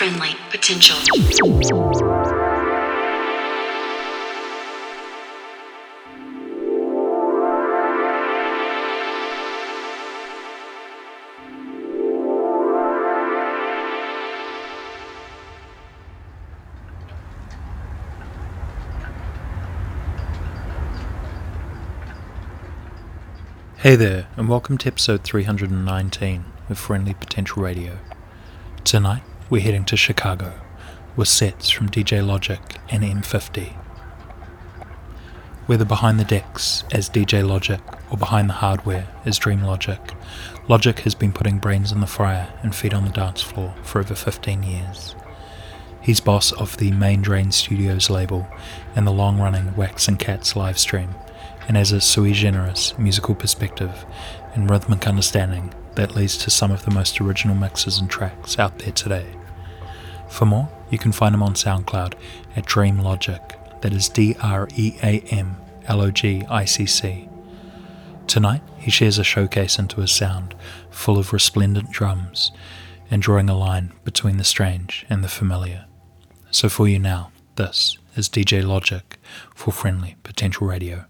friendly potential. Hey there, and welcome to episode 319 of Friendly Potential Radio. Tonight, we're heading to Chicago with sets from DJ Logic and M50. Whether behind the decks as DJ Logic or behind the hardware as Dream Logic, Logic has been putting brains in the fire and feet on the dance floor for over 15 years. He's boss of the Main Drain Studios label and the long running Wax and Cats live stream and has a sui generis musical perspective and rhythmic understanding that leads to some of the most original mixes and tracks out there today. For more, you can find him on SoundCloud at Dream Logic, that is D R E A M L O G I C C. Tonight, he shares a showcase into his sound, full of resplendent drums, and drawing a line between the strange and the familiar. So for you now, this is DJ Logic for Friendly Potential Radio.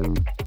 Thank you.